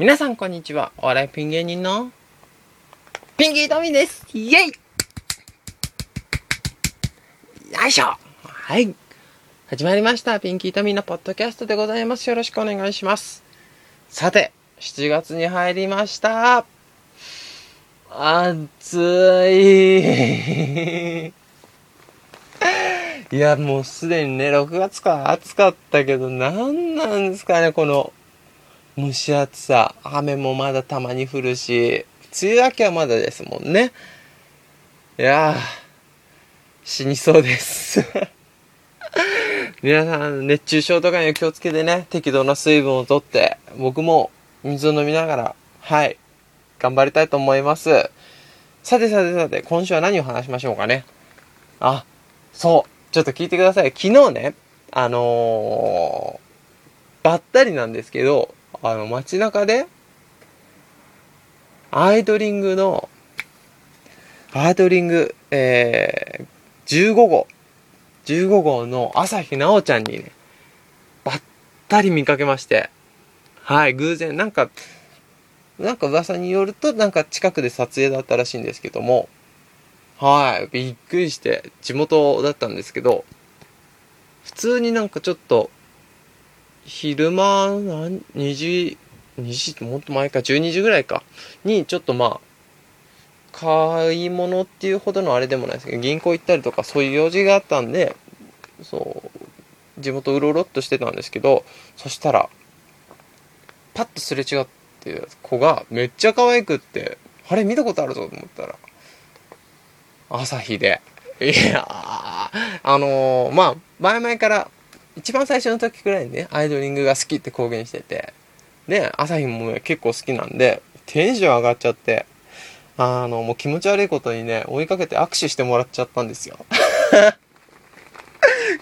皆さんこんにちは。お笑いピン芸人のピンキートミーですイェイよいしょはい。始まりました。ピンキートミーのポッドキャストでございます。よろしくお願いします。さて、7月に入りました。暑い。いや、もうすでにね、6月から暑かったけど、なんなんですかね、この蒸し暑さ。雨もまだたまに降るし、梅雨明けはまだですもんね。いやー、死にそうです。皆さん、熱中症とかには気をつけてね、適度な水分をとって、僕も水を飲みながら、はい、頑張りたいと思います。さてさてさて、今週は何を話しましょうかね。あ、そう。ちょっと聞いてください。昨日ね、あのー、ばったりなんですけど、あの、街中で、アイドリングの、アイドリング、えー、15号、15号の朝日奈央ちゃんにね、ばったり見かけまして、はい、偶然、なんか、なんか噂によると、なんか近くで撮影だったらしいんですけども、はい、びっくりして、地元だったんですけど、普通になんかちょっと、昼間、なん2時、2時、もっと前か、12時ぐらいか、にちょっとまあ、買い物っていうほどのあれでもないですけど、銀行行ったりとかそういう用事があったんで、そう、地元うろうろっとしてたんですけど、そしたら、パッとすれ違って子がめっちゃ可愛くって、あれ見たことあるぞと思ったら、朝日で。いや、あのー、まあ、前々から、一番最初の時くらいにね、アイドリングが好きって公言してて、で、朝日もね、結構好きなんで、テンション上がっちゃって、あの、もう気持ち悪いことにね、追いかけて握手してもらっちゃったんですよ。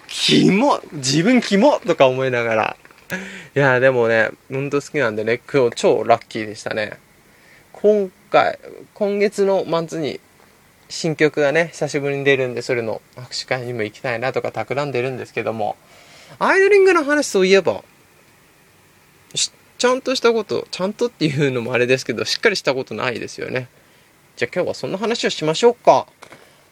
キモ自分キモとか思いながら。いや、でもね、ほんと好きなんでね、今日超ラッキーでしたね。今回、今月の末に新曲がね、久しぶりに出るんで、それの握手会にも行きたいなとか企んでるんですけども、アイドリングの話そういえば、ちゃんとしたこと、ちゃんとっていうのもあれですけど、しっかりしたことないですよね。じゃあ今日はそんな話をしましょうか。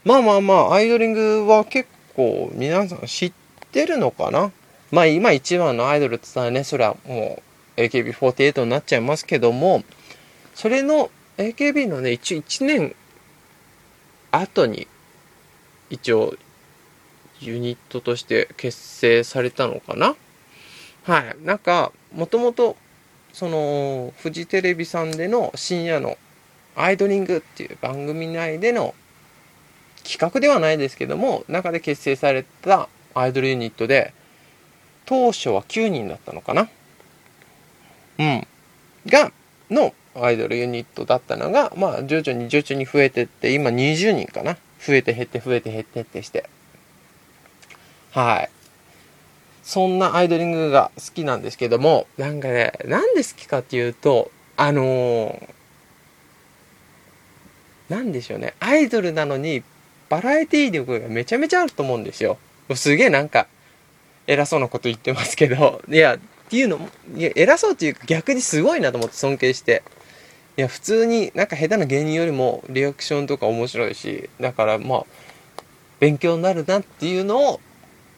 まあまあまあ、アイドリングは結構皆さん知ってるのかな？まあ今一番のアイドルって言ったらね、それはもう AKB48 になっちゃいますけども、それの AKB のね、一応1年後に一応ユニットとして結成されたのかな？はい。なんか、もともと、その、フジテレビさんでの深夜のアイドリングっていう番組内での企画ではないですけども、中で結成されたアイドルユニットで、当初は9人だったのかな？うん。が、のアイドルユニットだったのが、まあ、徐々に徐々に増えてって、今20人かな？増えて減って増えて減ってってして。はい。そんなアイドリングが好きなんですけども、なんかね、なんで好きかっていうと、あのー、なんでしょうね、アイドルなのに、バラエティ力がめちゃめちゃあると思うんですよ。すげえなんか、偉そうなこと言ってますけど、いや、っていうのも、いや、偉そうっていうか逆にすごいなと思って尊敬して。いや、普通になんか下手な芸人よりもリアクションとか面白いし、だからまあ、勉強になるなっていうのを、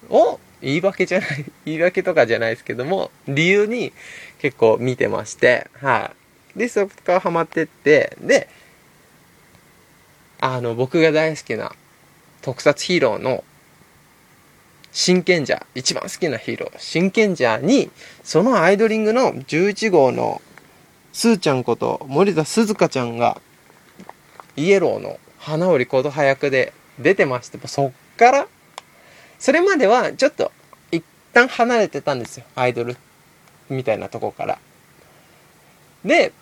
を、言い訳じゃない、言い訳とかじゃないですけども、理由に結構見てまして、はい。で、そこからハマってって、で、あの、僕が大好きな特撮ヒーローの真剣者、一番好きなヒーロー、真剣者に、そのアイドリングの11号のスーちゃんこと森田鈴香ちゃんが、イエローの花織琴葉役で出てまして、そっから、それまではちょっと一旦離れてたんですよ。アイドルみたいなとこから。で、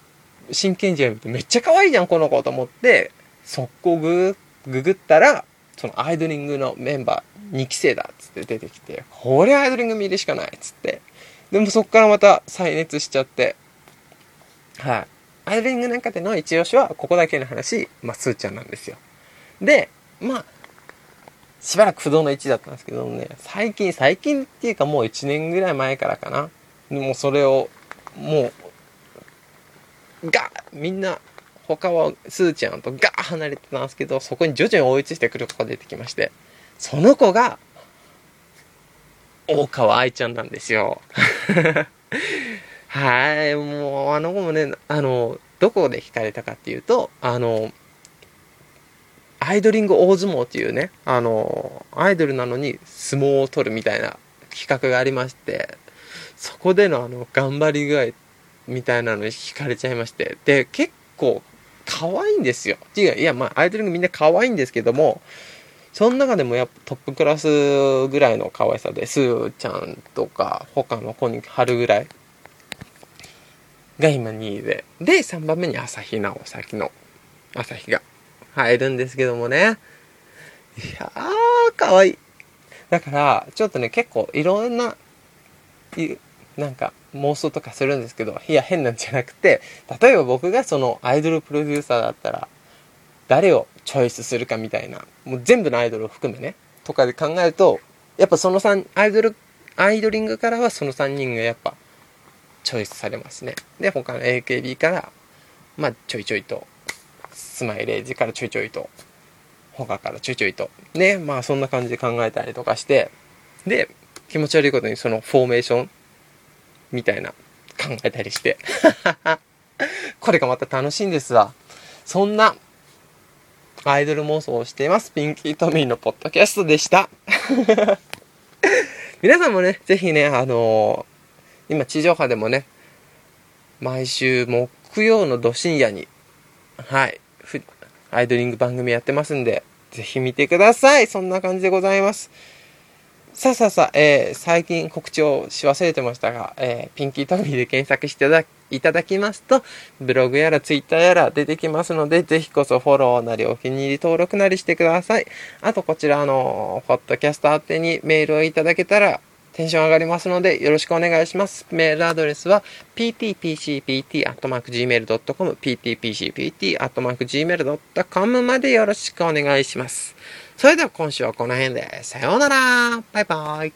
真剣者見てめっちゃ可愛いじゃん、この子と思って、速攻グググったら、そのアイドリングのメンバー2期生だっつって出てきて、これアイドリング見るしかないっつって。でもそっからまた再熱しちゃって、はい。アイドリングなんかでの一押しは、ここだけの話、まあ、スーちゃんなんですよ。で、まあ、しばらく不動の1だったんですけどね、最近、最近っていうかもう1年ぐらい前からかな。でもそれを、もう、ガみんな、他はスーちゃんとガー離れてたんですけど、そこに徐々に追いついてくる子が出てきまして、その子が、大川愛ちゃんなんですよ。はい、もう、あの子もね、あの、どこで惹かれたかっていうと、あの、アイドリング大相撲っていうね、あの、アイドルなのに相撲を取るみたいな企画がありまして、そこでのあの、頑張り具合みたいなのに惹かれちゃいまして、で、結構、可愛いんですよ。違う、いや、まあ、アイドリングみんな可愛いんですけども、その中でもやっぱトップクラスぐらいの可愛さで、スーちゃんとか、他の子に春ぐらいが今2位で。で、3番目に朝日奈央、さっきの朝日が入るんですけどもね。いやー、かわいい。だから、ちょっとね、結構いろんな、なんか妄想とかするんですけど、いや、変なんじゃなくて、例えば僕がそのアイドルプロデューサーだったら、誰をチョイスするかみたいな、もう全部のアイドルを含めね、とかで考えると、やっぱその3、アイドル、アイドリングからはその3人がやっぱチョイスされますね。で、他の AKB から、まあ、ちょいちょいと、スマイレージからちょいちょいと、他からちょいちょいと、ね、まあそんな感じで考えたりとかして、で、気持ち悪いことにそのフォーメーションみたいな考えたりして。これがまた楽しいんですわ。そんなアイドル妄想をしています。ピンキートミーのポッドキャストでした。皆さんもね、ぜひね、あのー今地上波でもね、毎週木曜のど深夜に、はい、ふアイドリング番組やってますんで、ぜひ見てください。そんな感じでございます。さあさあさあ、えー、最近告知をし忘れてましたが、えー、ピンキートミーで検索していただきますと、ブログやらツイッターやら出てきますので、ぜひこそフォローなりお気に入り登録なりしてください。あとこちらの、ポッドキャスト宛てにメールをいただけたら、テンション上がりますので、よろしくお願いします。メールアドレスは、ptpcpt.gmail.com、pptpcpt.gmail.com までよろしくお願いします。それでは今週はこの辺で、さようならバイバイ